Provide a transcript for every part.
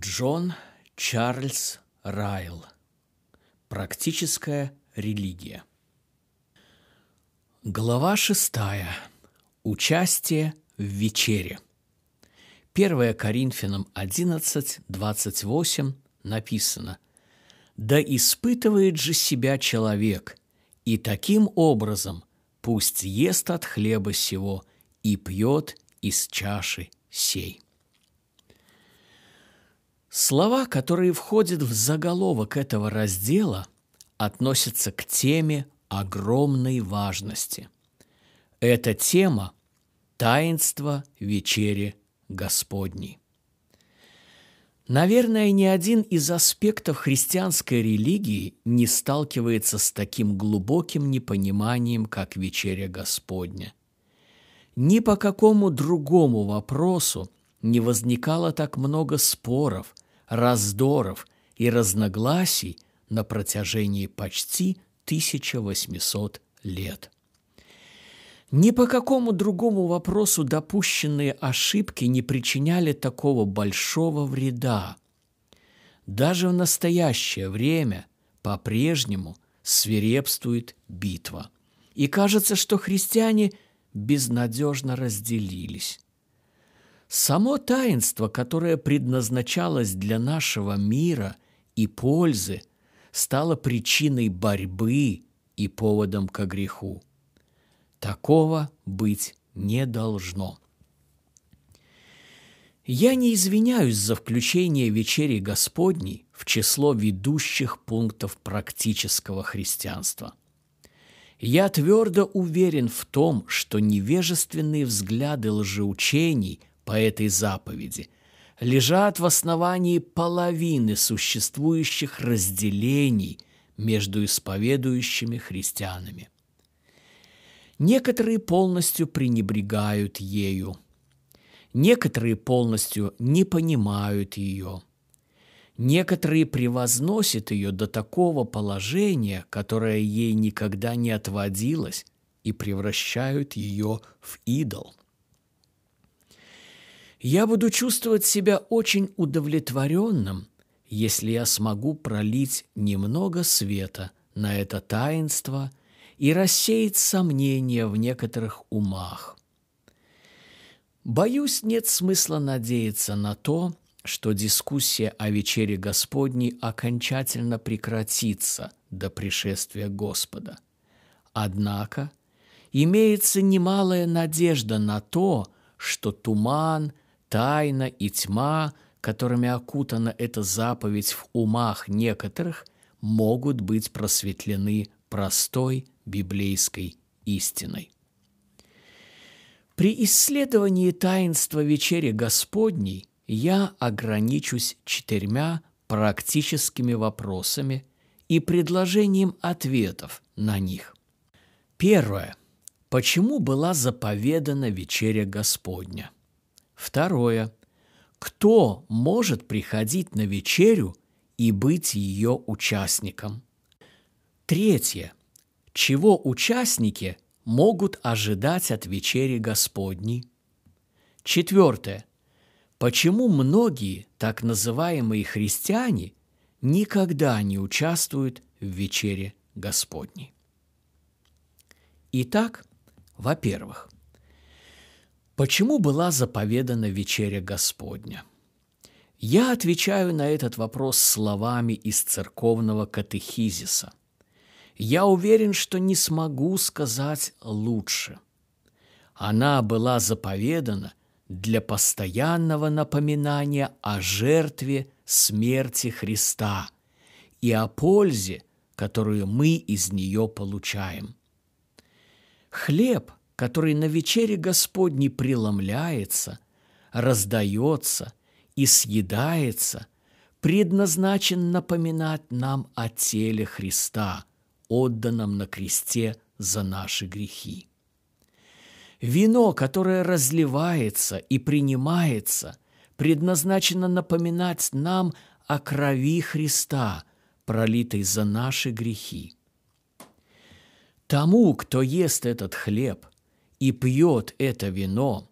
Джон Чарльз Райл. Практическая религия. Глава шестая. Участие в вечере. 1 Коринфянам 11, 28 написано «Да испытывает же себя человек, и таким образом пусть ест от хлеба сего и пьет из чаши сей». Слова, которые входят в заголовок этого раздела, относятся к теме огромной важности. Эта тема – таинство вечери Господней. Наверное, ни один из аспектов христианской религии не сталкивается с таким глубоким непониманием, как вечеря Господня. Ни по какому другому вопросу не возникало так много споров, раздоров и разногласий на протяжении почти 1800 лет. Ни по какому другому вопросу допущенные ошибки не причиняли такого большого вреда. Даже в настоящее время по-прежнему свирепствует битва. И кажется, что христиане безнадежно разделились. Само таинство, которое предназначалось для нашего мира и пользы, стало причиной борьбы и поводом к греху. Такого быть не должно. Я не извиняюсь за включение вечери Господней в число ведущих пунктов практического христианства. Я твердо уверен в том, что невежественные взгляды лжеучений по этой заповеди лежат в основании половины существующих разделений между исповедующими христианами. Некоторые полностью пренебрегают ею, некоторые полностью не понимают ее, некоторые превозносят ее до такого положения, которое ей никогда не отводилось, и превращают ее в идол – я буду чувствовать себя очень удовлетворенным, если я смогу пролить немного света на это таинство и рассеять сомнения в некоторых умах. Боюсь, нет смысла надеяться на то, что дискуссия о вечере Господней окончательно прекратится до пришествия Господа. Однако имеется немалая надежда на то, что туман – Тайна и тьма, которыми окутана эта заповедь в умах некоторых, могут быть просветлены простой библейской истиной. При исследовании таинства вечери Господней я ограничусь четырьмя практическими вопросами и предложением ответов на них. Первое. Почему была заповедана вечеря Господня? Второе. Кто может приходить на вечерю и быть ее участником? Третье. Чего участники могут ожидать от вечери Господней? Четвертое. Почему многие так называемые христиане никогда не участвуют в вечере Господней? Итак, во-первых – Почему была заповедана вечеря Господня? Я отвечаю на этот вопрос словами из церковного катехизиса. Я уверен, что не смогу сказать лучше. Она была заповедана для постоянного напоминания о жертве смерти Христа и о пользе, которую мы из нее получаем. Хлеб который на вечере Господней преломляется, раздается и съедается, предназначен напоминать нам о теле Христа, отданном на кресте за наши грехи. Вино, которое разливается и принимается, предназначено напоминать нам о крови Христа, пролитой за наши грехи. Тому, кто ест этот хлеб – и пьет это вино,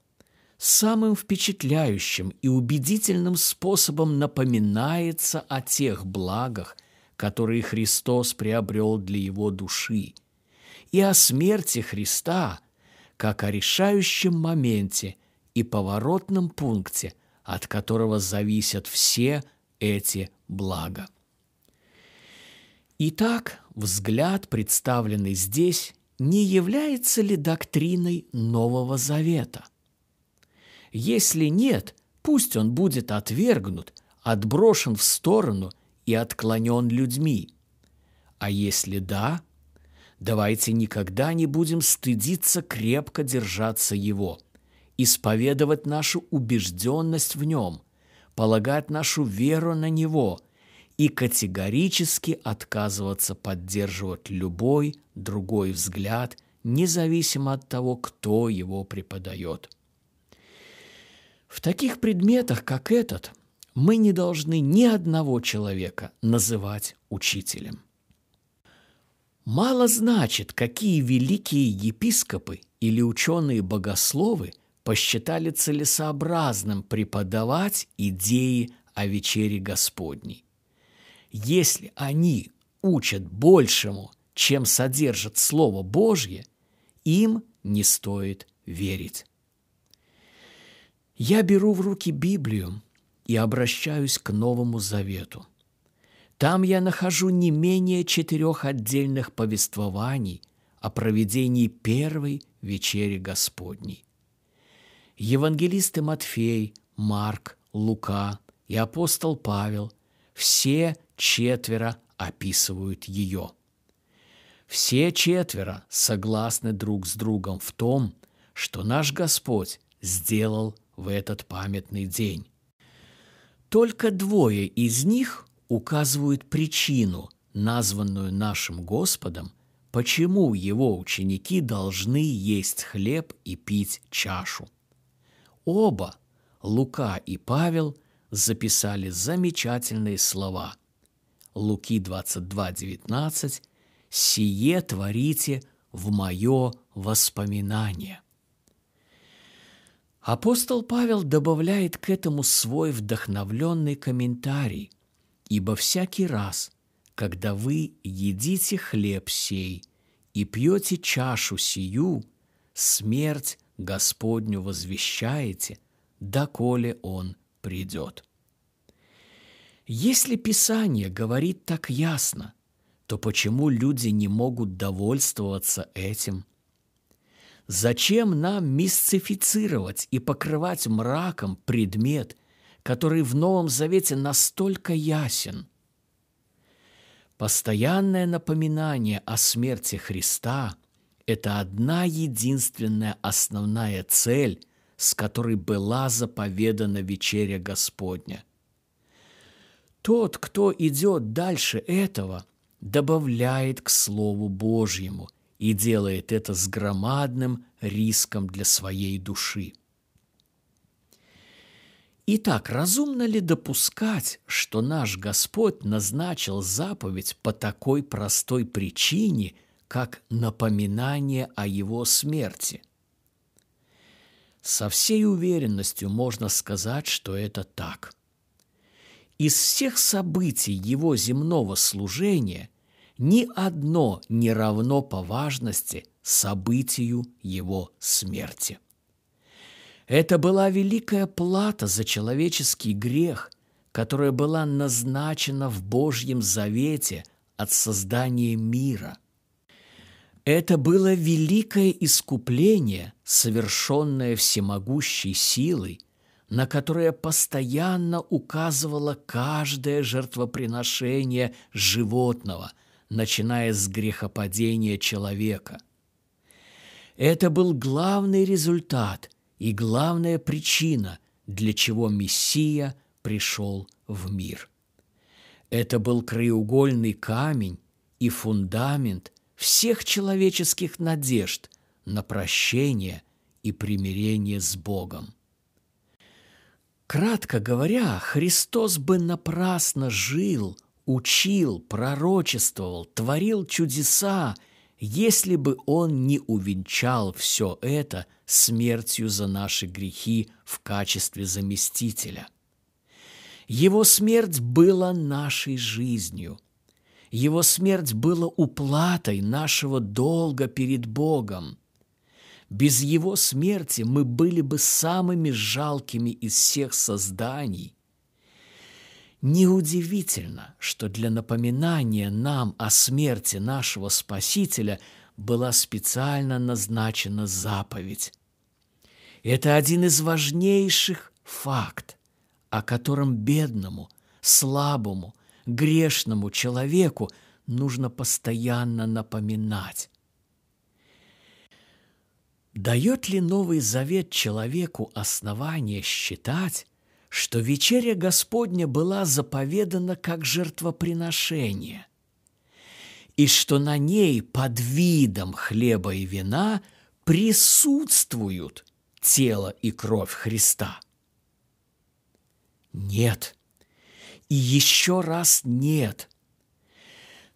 самым впечатляющим и убедительным способом напоминается о тех благах, которые Христос приобрел для его души, и о смерти Христа, как о решающем моменте и поворотном пункте, от которого зависят все эти блага. Итак, взгляд, представленный здесь, не является ли доктриной Нового Завета? Если нет, пусть он будет отвергнут, отброшен в сторону и отклонен людьми. А если да, давайте никогда не будем стыдиться крепко держаться его, исповедовать нашу убежденность в нем, полагать нашу веру на него – и категорически отказываться поддерживать любой другой взгляд, независимо от того, кто его преподает. В таких предметах, как этот, мы не должны ни одного человека называть учителем. Мало значит, какие великие епископы или ученые-богословы посчитали целесообразным преподавать идеи о вечере Господней если они учат большему, чем содержит Слово Божье, им не стоит верить. Я беру в руки Библию и обращаюсь к Новому Завету. Там я нахожу не менее четырех отдельных повествований о проведении первой вечери Господней. Евангелисты Матфей, Марк, Лука и апостол Павел все четверо описывают ее. Все четверо согласны друг с другом в том, что наш Господь сделал в этот памятный день. Только двое из них указывают причину, названную нашим Господом, почему его ученики должны есть хлеб и пить чашу. Оба, Лука и Павел, записали замечательные слова – Луки 22, 19, «Сие творите в мое воспоминание». Апостол Павел добавляет к этому свой вдохновленный комментарий, ибо всякий раз, когда вы едите хлеб сей и пьете чашу сию, смерть Господню возвещаете, доколе Он придет. Если Писание говорит так ясно, то почему люди не могут довольствоваться этим? Зачем нам мисцифицировать и покрывать мраком предмет, который в Новом Завете настолько ясен? Постоянное напоминание о смерти Христа – это одна единственная основная цель, с которой была заповедана вечеря Господня – тот, кто идет дальше этого, добавляет к Слову Божьему и делает это с громадным риском для своей души. Итак, разумно ли допускать, что наш Господь назначил заповедь по такой простой причине, как напоминание о Его смерти? Со всей уверенностью можно сказать, что это так. Из всех событий его земного служения ни одно не равно по важности событию его смерти. Это была великая плата за человеческий грех, которая была назначена в Божьем завете от создания мира. Это было великое искупление, совершенное всемогущей силой на которое постоянно указывало каждое жертвоприношение животного, начиная с грехопадения человека. Это был главный результат и главная причина, для чего Мессия пришел в мир. Это был краеугольный камень и фундамент всех человеческих надежд на прощение и примирение с Богом. Кратко говоря, Христос бы напрасно жил, учил, пророчествовал, творил чудеса, если бы Он не увенчал все это смертью за наши грехи в качестве заместителя. Его смерть была нашей жизнью. Его смерть была уплатой нашего долга перед Богом. Без Его смерти мы были бы самыми жалкими из всех созданий. Неудивительно, что для напоминания нам о смерти нашего Спасителя была специально назначена заповедь. Это один из важнейших факт, о котором бедному, слабому, грешному человеку нужно постоянно напоминать. Дает ли Новый Завет человеку основание считать, что вечеря Господня была заповедана как жертвоприношение, и что на ней под видом хлеба и вина присутствуют тело и кровь Христа? Нет. И еще раз нет.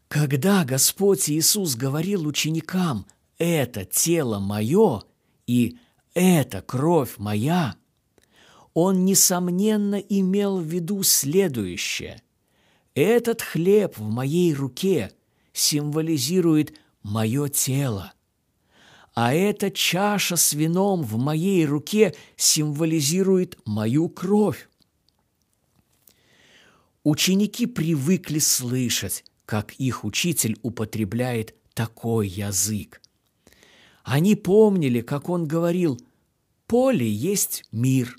Когда Господь Иисус говорил ученикам «это тело мое», и «это кровь моя», он, несомненно, имел в виду следующее. «Этот хлеб в моей руке символизирует мое тело, а эта чаша с вином в моей руке символизирует мою кровь». Ученики привыкли слышать, как их учитель употребляет такой язык. Они помнили, как он говорил, «Поле есть мир,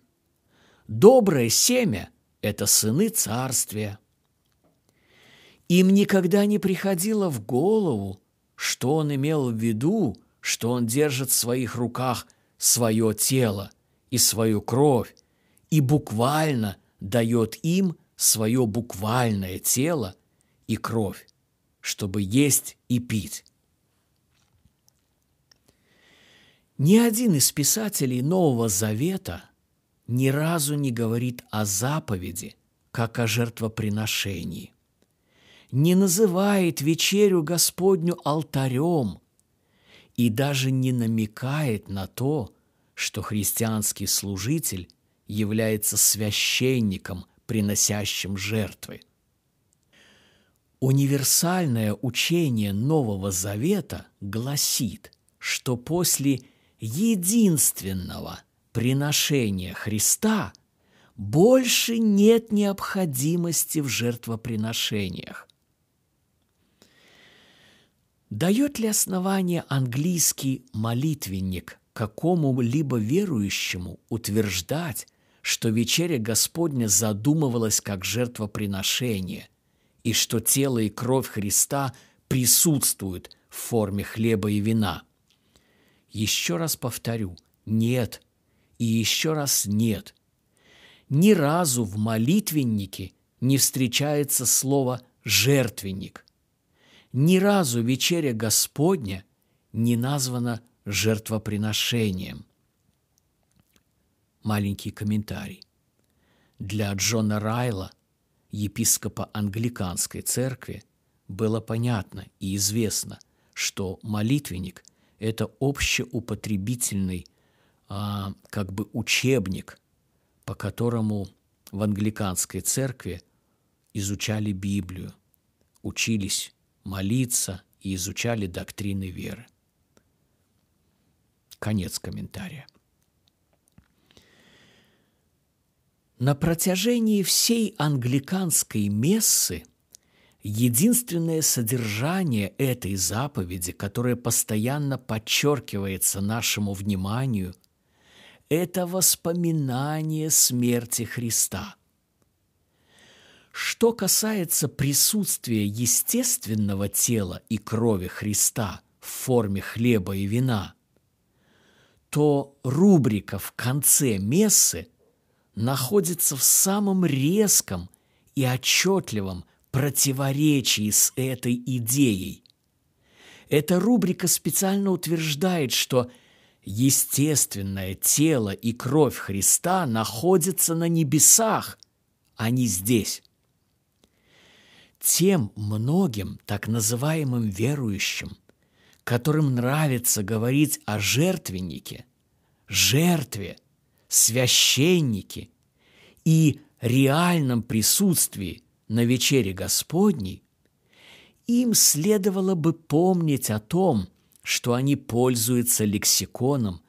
доброе семя – это сыны царствия». Им никогда не приходило в голову, что он имел в виду, что он держит в своих руках свое тело и свою кровь, и буквально дает им свое буквальное тело и кровь, чтобы есть и пить. Ни один из писателей Нового Завета ни разу не говорит о заповеди, как о жертвоприношении. Не называет вечерю Господню алтарем и даже не намекает на то, что христианский служитель является священником, приносящим жертвы. Универсальное учение Нового Завета гласит, что после единственного приношения Христа больше нет необходимости в жертвоприношениях. Дает ли основание английский молитвенник какому-либо верующему утверждать, что вечеря Господня задумывалась как жертвоприношение, и что тело и кровь Христа присутствуют в форме хлеба и вина – еще раз повторю, нет и еще раз нет. Ни разу в молитвеннике не встречается слово «жертвенник». Ни разу вечеря Господня не названа жертвоприношением. Маленький комментарий. Для Джона Райла, епископа англиканской церкви, было понятно и известно, что молитвенник это общеупотребительный а, как бы учебник, по которому в англиканской церкви изучали Библию, учились молиться и изучали доктрины веры. Конец комментария. На протяжении всей англиканской мессы Единственное содержание этой заповеди, которое постоянно подчеркивается нашему вниманию, это воспоминание смерти Христа. Что касается присутствия естественного тела и крови Христа в форме хлеба и вина, то рубрика в конце мессы находится в самом резком и отчетливом противоречии с этой идеей. Эта рубрика специально утверждает, что естественное тело и кровь Христа находятся на небесах, а не здесь. Тем многим так называемым верующим, которым нравится говорить о жертвеннике, жертве, священнике и реальном присутствии на вечере Господней, им следовало бы помнить о том, что они пользуются лексиконом,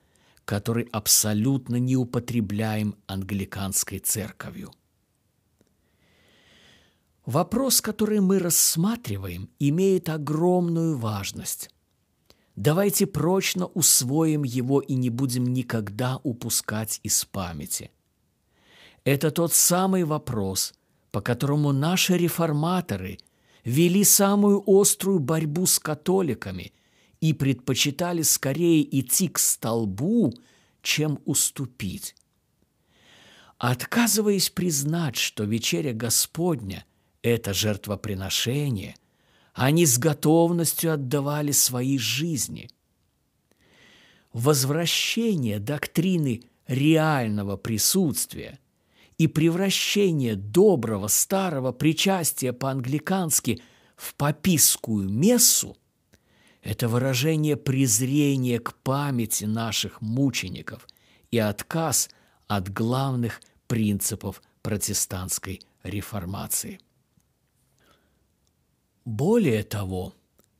который абсолютно не употребляем англиканской церковью. Вопрос, который мы рассматриваем, имеет огромную важность. Давайте прочно усвоим его и не будем никогда упускать из памяти. Это тот самый вопрос, по которому наши реформаторы вели самую острую борьбу с католиками и предпочитали скорее идти к столбу, чем уступить. Отказываясь признать, что вечеря Господня – это жертвоприношение, они с готовностью отдавали свои жизни. Возвращение доктрины реального присутствия и превращение доброго старого причастия по-англикански в папистскую мессу – это выражение презрения к памяти наших мучеников и отказ от главных принципов протестантской реформации. Более того,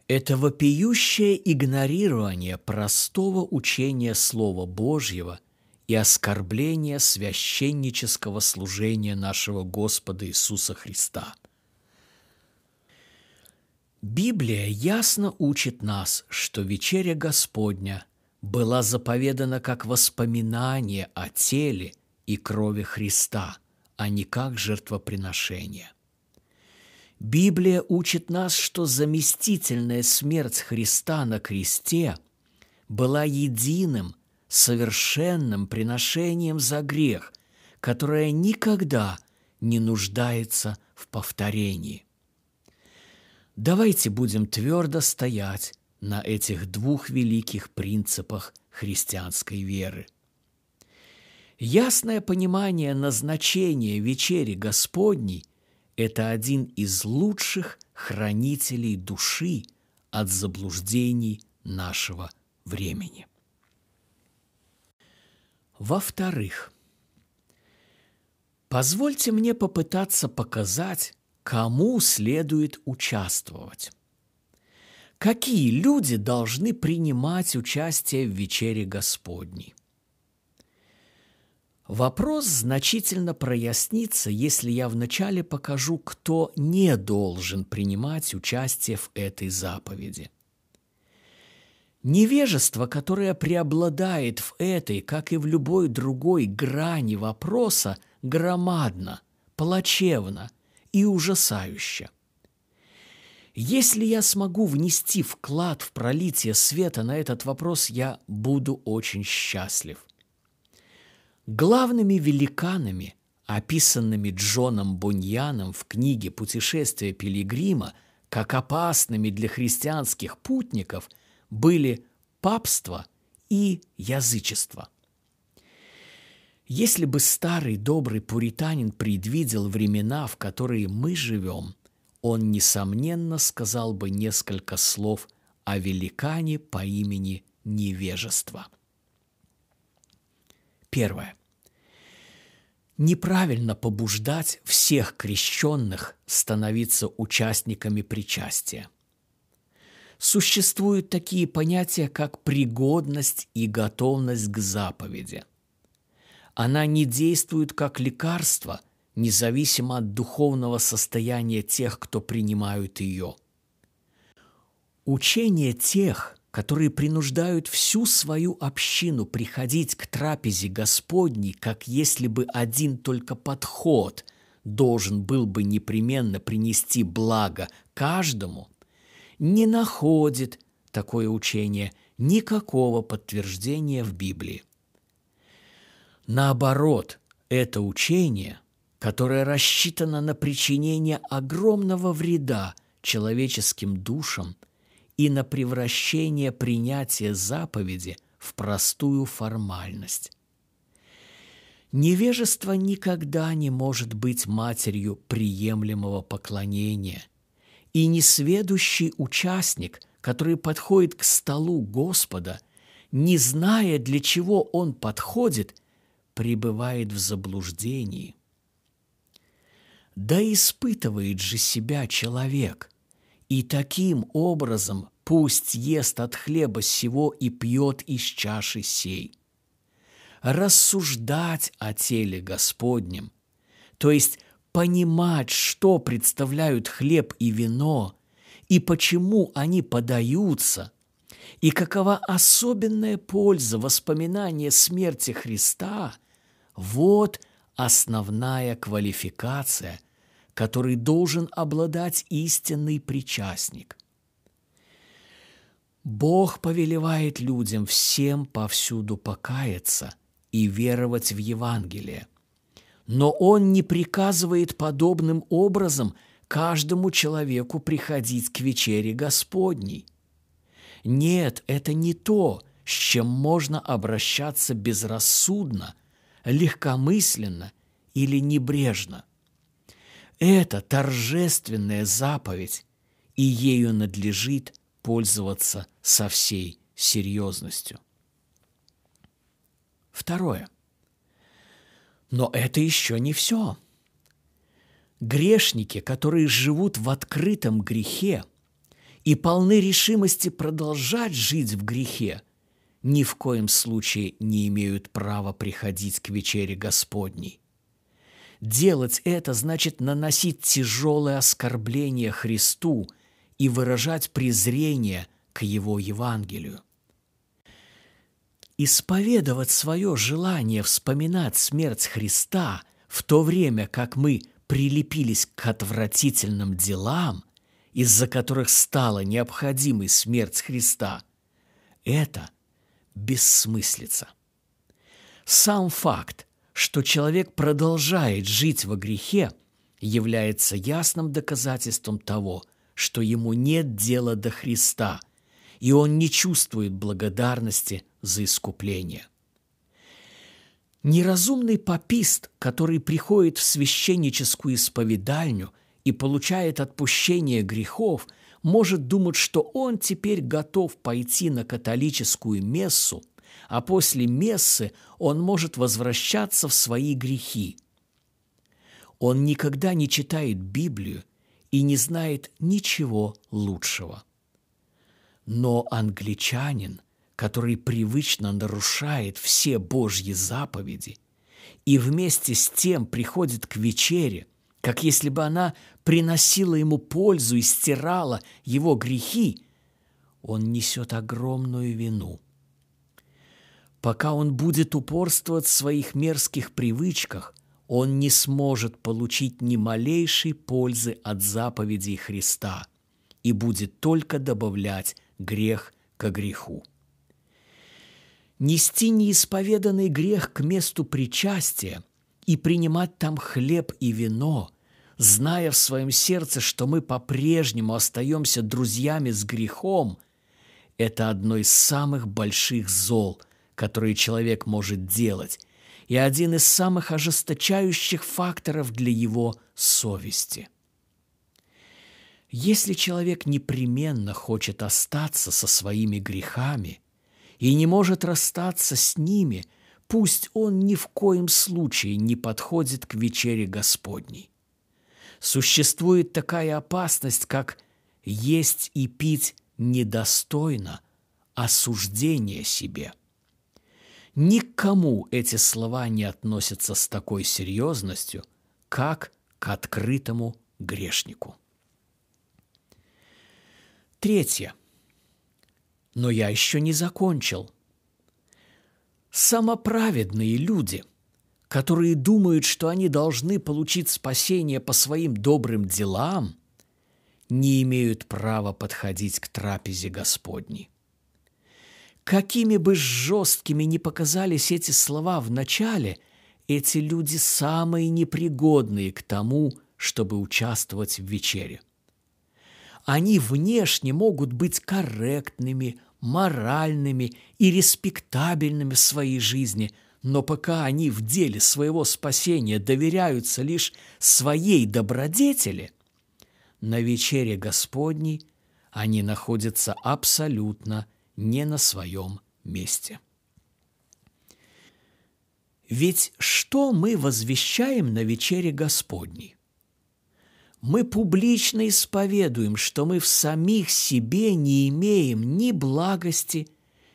это вопиющее игнорирование простого учения Слова Божьего и оскорбление священнического служения нашего Господа Иисуса Христа. Библия ясно учит нас, что вечеря Господня была заповедана как воспоминание о теле и крови Христа, а не как жертвоприношение – Библия учит нас, что заместительная смерть Христа на кресте была единым, совершенным приношением за грех, которое никогда не нуждается в повторении. Давайте будем твердо стоять на этих двух великих принципах христианской веры. Ясное понимание назначения вечери Господней – это один из лучших хранителей души от заблуждений нашего времени. Во-вторых, позвольте мне попытаться показать, кому следует участвовать. Какие люди должны принимать участие в вечере Господней? Вопрос значительно прояснится, если я вначале покажу, кто не должен принимать участие в этой заповеди. Невежество, которое преобладает в этой, как и в любой другой грани вопроса, громадно, плачевно и ужасающе. Если я смогу внести вклад в пролитие света на этот вопрос, я буду очень счастлив – Главными великанами, описанными Джоном Буньяном в книге «Путешествие пилигрима», как опасными для христианских путников, были папство и язычество. Если бы старый добрый пуританин предвидел времена, в которые мы живем, он, несомненно, сказал бы несколько слов о великане по имени невежество – Первое. Неправильно побуждать всех крещенных становиться участниками причастия. Существуют такие понятия, как пригодность и готовность к заповеди. Она не действует как лекарство, независимо от духовного состояния тех, кто принимают ее. Учение тех – которые принуждают всю свою общину приходить к трапезе Господней, как если бы один только подход должен был бы непременно принести благо каждому, не находит такое учение никакого подтверждения в Библии. Наоборот, это учение, которое рассчитано на причинение огромного вреда человеческим душам – и на превращение принятия заповеди в простую формальность. Невежество никогда не может быть матерью приемлемого поклонения, и несведущий участник, который подходит к столу Господа, не зная, для чего он подходит, пребывает в заблуждении. Да испытывает же себя человек, и таким образом пусть ест от хлеба сего и пьет из чаши сей. Рассуждать о теле Господнем, то есть понимать, что представляют хлеб и вино, и почему они подаются, и какова особенная польза воспоминания смерти Христа, вот основная квалификация, которой должен обладать истинный причастник. Бог повелевает людям всем повсюду покаяться и веровать в Евангелие. Но Он не приказывает подобным образом каждому человеку приходить к вечере Господней. Нет, это не то, с чем можно обращаться безрассудно, легкомысленно или небрежно. Это торжественная заповедь, и ею надлежит пользоваться со всей серьезностью. Второе. Но это еще не все. Грешники, которые живут в открытом грехе и полны решимости продолжать жить в грехе, ни в коем случае не имеют права приходить к вечере Господней. Делать это значит наносить тяжелое оскорбление Христу – и выражать презрение к Его Евангелию. Исповедовать свое желание вспоминать смерть Христа в то время, как мы прилепились к отвратительным делам, из-за которых стала необходимой смерть Христа, это бессмыслица. Сам факт, что человек продолжает жить во грехе, является ясным доказательством того, что ему нет дела до Христа, и он не чувствует благодарности за искупление. Неразумный попист, который приходит в священническую исповедальню и получает отпущение грехов, может думать, что он теперь готов пойти на католическую мессу, а после мессы он может возвращаться в свои грехи. Он никогда не читает Библию и не знает ничего лучшего. Но англичанин, который привычно нарушает все Божьи заповеди и вместе с тем приходит к вечере, как если бы она приносила ему пользу и стирала его грехи, он несет огромную вину. Пока он будет упорствовать в своих мерзких привычках, он не сможет получить ни малейшей пользы от заповедей Христа и будет только добавлять грех к греху. Нести неисповеданный грех к месту причастия и принимать там хлеб и вино, зная в своем сердце, что мы по-прежнему остаемся друзьями с грехом, это одно из самых больших зол, которые человек может делать – и один из самых ожесточающих факторов для его совести. Если человек непременно хочет остаться со своими грехами и не может расстаться с ними, пусть он ни в коем случае не подходит к вечере Господней. Существует такая опасность, как есть и пить недостойно осуждения себе – Никому эти слова не относятся с такой серьезностью, как к открытому грешнику. Третье. Но я еще не закончил. Самоправедные люди, которые думают, что они должны получить спасение по своим добрым делам, не имеют права подходить к трапезе Господней. Какими бы жесткими ни показались эти слова в начале, эти люди самые непригодные к тому, чтобы участвовать в вечере. Они внешне могут быть корректными, моральными и респектабельными в своей жизни, но пока они в деле своего спасения доверяются лишь своей добродетели, на вечере Господней они находятся абсолютно не на своем месте. Ведь что мы возвещаем на вечере Господней? Мы публично исповедуем, что мы в самих себе не имеем ни благости,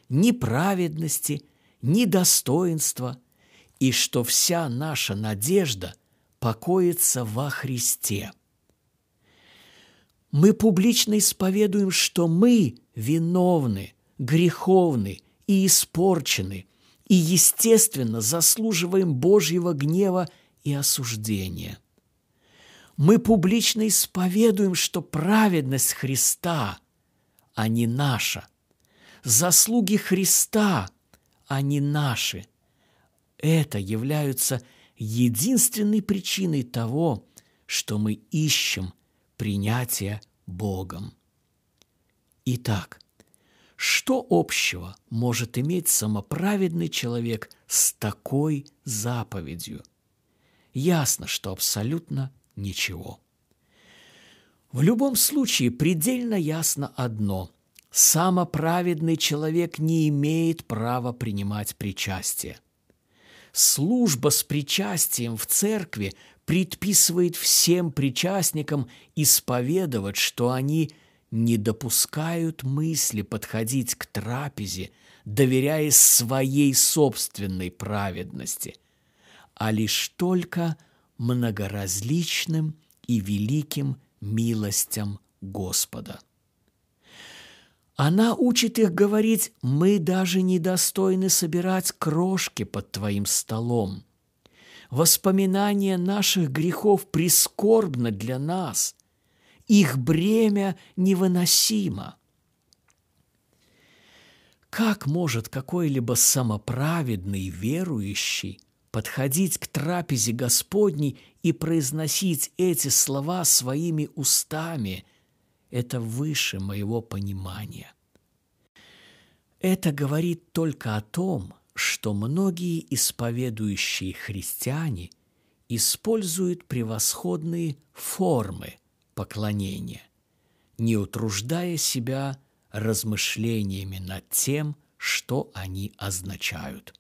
ни праведности, ни достоинства, и что вся наша надежда покоится во Христе. Мы публично исповедуем, что мы виновны, греховны и испорчены, и, естественно, заслуживаем Божьего гнева и осуждения. Мы публично исповедуем, что праведность Христа, а не наша, заслуги Христа, а не наши, это являются единственной причиной того, что мы ищем принятия Богом. Итак, что общего может иметь самоправедный человек с такой заповедью? Ясно, что абсолютно ничего. В любом случае предельно ясно одно – самоправедный человек не имеет права принимать причастие. Служба с причастием в церкви предписывает всем причастникам исповедовать, что они не допускают мысли подходить к трапезе, доверяясь своей собственной праведности, а лишь только многоразличным и великим милостям Господа. Она учит их говорить, мы даже недостойны собирать крошки под твоим столом. Воспоминание наших грехов прискорбно для нас. Их бремя невыносимо. Как может какой-либо самоправедный верующий подходить к трапезе Господней и произносить эти слова своими устами? Это выше моего понимания. Это говорит только о том, что многие исповедующие христиане используют превосходные формы поклонения, не утруждая себя размышлениями над тем, что они означают.